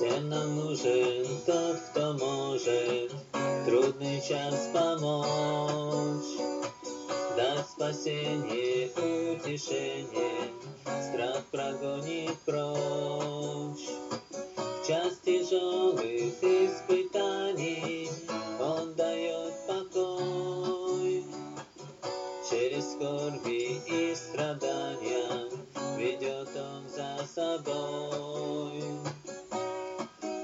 Всем нам нужен тот, кто может трудный час помочь, дать спасение, утешение, страх прогонит прочь. В час тяжелых испытаний Он дает покой. Через скорби и страдания ведет Он за собой.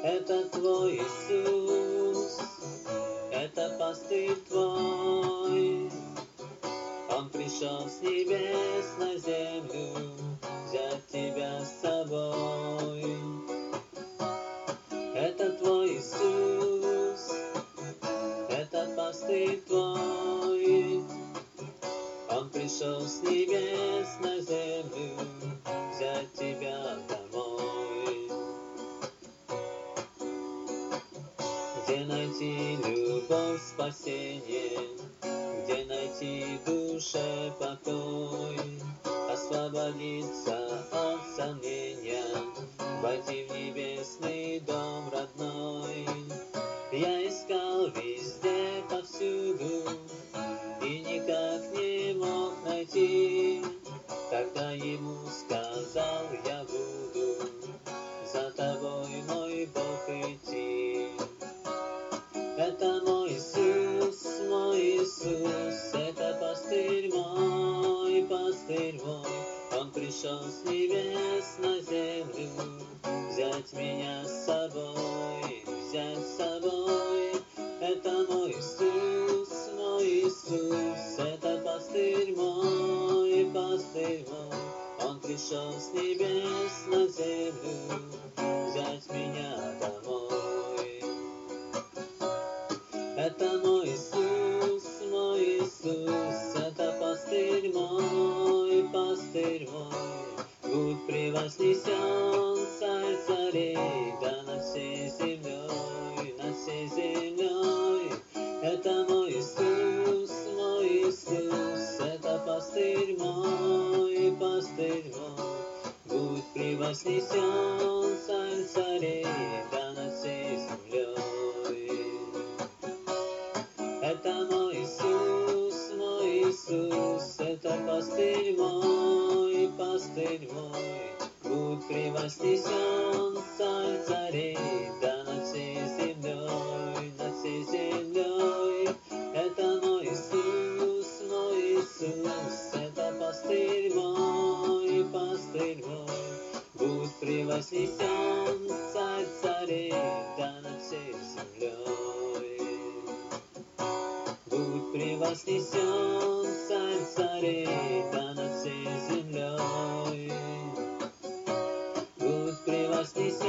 Это твой Иисус, это пастырь твой. Он пришел с небес на землю взять тебя с собой. Любовь, спасение, где найти душе покой, освободиться от сомнения, войти в небесный дом родной. Я искал везде, повсюду, мой, пастырь мой. Он пришел с небес на землю, взять меня с собой, взять с собой. Это мой Иисус, мой Иисус, это пастырь мой, пастырь мой. Он пришел с небес на землю, Будь превознесен, царь царей, да над всей землей, над всей землей. Это мой Иисус, мой Иисус, это пастырь мой, пастырь мой. Будь превознесен, царь царей, да пастырь мой, пастырь мой. Будь превознесен, царь царей, да над всей землей, над всей землей. Это мой Иисус, мой Иисус, это пастырь мой, пастырь мой. Будь превознесен, царь царей, да над всей землей. Будь превознесен, царь царей над всей землей. Пусть превознесет